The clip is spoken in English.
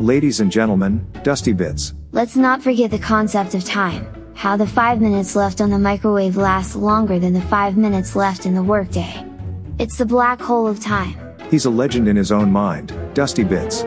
Ladies and gentlemen, Dusty Bits. Let's not forget the concept of time, how the 5 minutes left on the microwave lasts longer than the 5 minutes left in the workday. It's the black hole of time. He's a legend in his own mind, Dusty Bits.